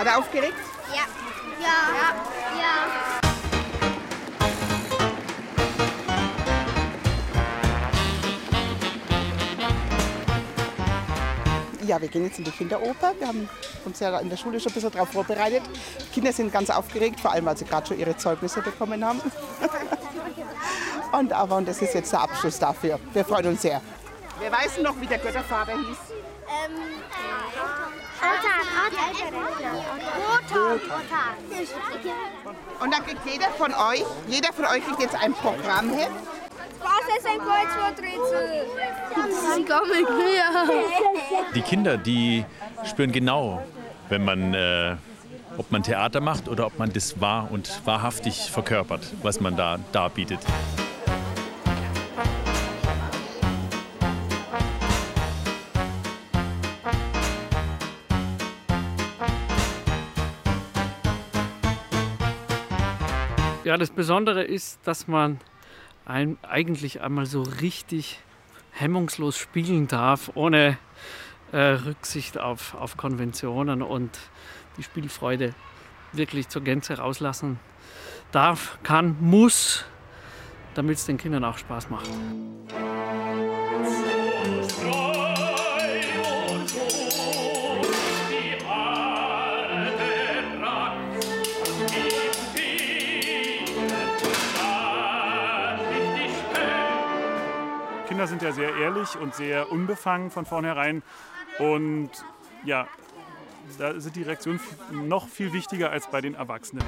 Hat er aufgeregt? Ja. Ja. Ja. ja. Ja, wir gehen jetzt in die Kinderoper. Wir haben uns ja in der Schule schon ein bisschen darauf vorbereitet. Die Kinder sind ganz aufgeregt, vor allem weil sie gerade schon ihre Zeugnisse bekommen haben. und aber und das ist jetzt der Abschluss dafür. Wir freuen uns sehr. Wer weiß noch, wie der Göttervater hieß? Ähm, Otan. Otan. Otan. Und dann kriegt jeder von euch, jeder von euch kriegt jetzt ein Programmheft. Was ist ein Kreuzworträtsel? Das ist nicht mehr. Die Kinder, die spüren genau, wenn man, äh, ob man Theater macht oder ob man das wahr und wahrhaftig verkörpert, was man da darbietet. Ja, das Besondere ist, dass man ein, eigentlich einmal so richtig hemmungslos spielen darf, ohne äh, Rücksicht auf, auf Konventionen und die Spielfreude wirklich zur Gänze rauslassen darf, kann, muss, damit es den Kindern auch Spaß macht. Kinder sind ja sehr ehrlich und sehr unbefangen von vornherein. Und ja, da sind die Reaktionen noch viel wichtiger als bei den Erwachsenen.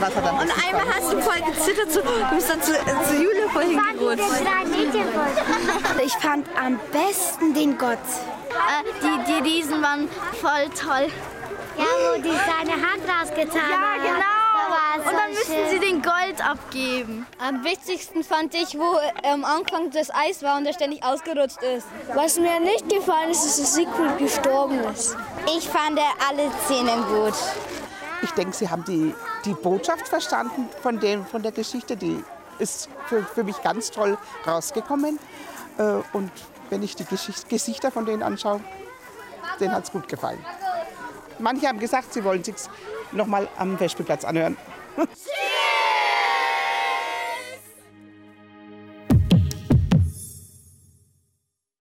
Er Und einmal hast du voll gezittert, so, du bist dann zu, zu Julia voll hingerutscht. Ich fand am besten den Gott. Äh, die, die Riesen waren voll toll. Ja, wo die seine Hand rausgetan Ja, hat. genau. Das war Und dann müssen sie den Gold abgeben. Am wichtigsten fand ich, wo am Anfang das Eis war und er ständig ausgerutscht ist. Was mir nicht gefallen ist, ist, dass Siegfried gestorben ist. Ich fand alle Szenen gut. Ich denke, Sie haben die, die Botschaft verstanden von, dem, von der Geschichte. Die ist für, für mich ganz toll rausgekommen. Äh, Und wenn ich die Gesichter von denen anschaue, denen hat es gut gefallen. Manche haben gesagt, sie wollen sich noch mal am Festspielplatz anhören.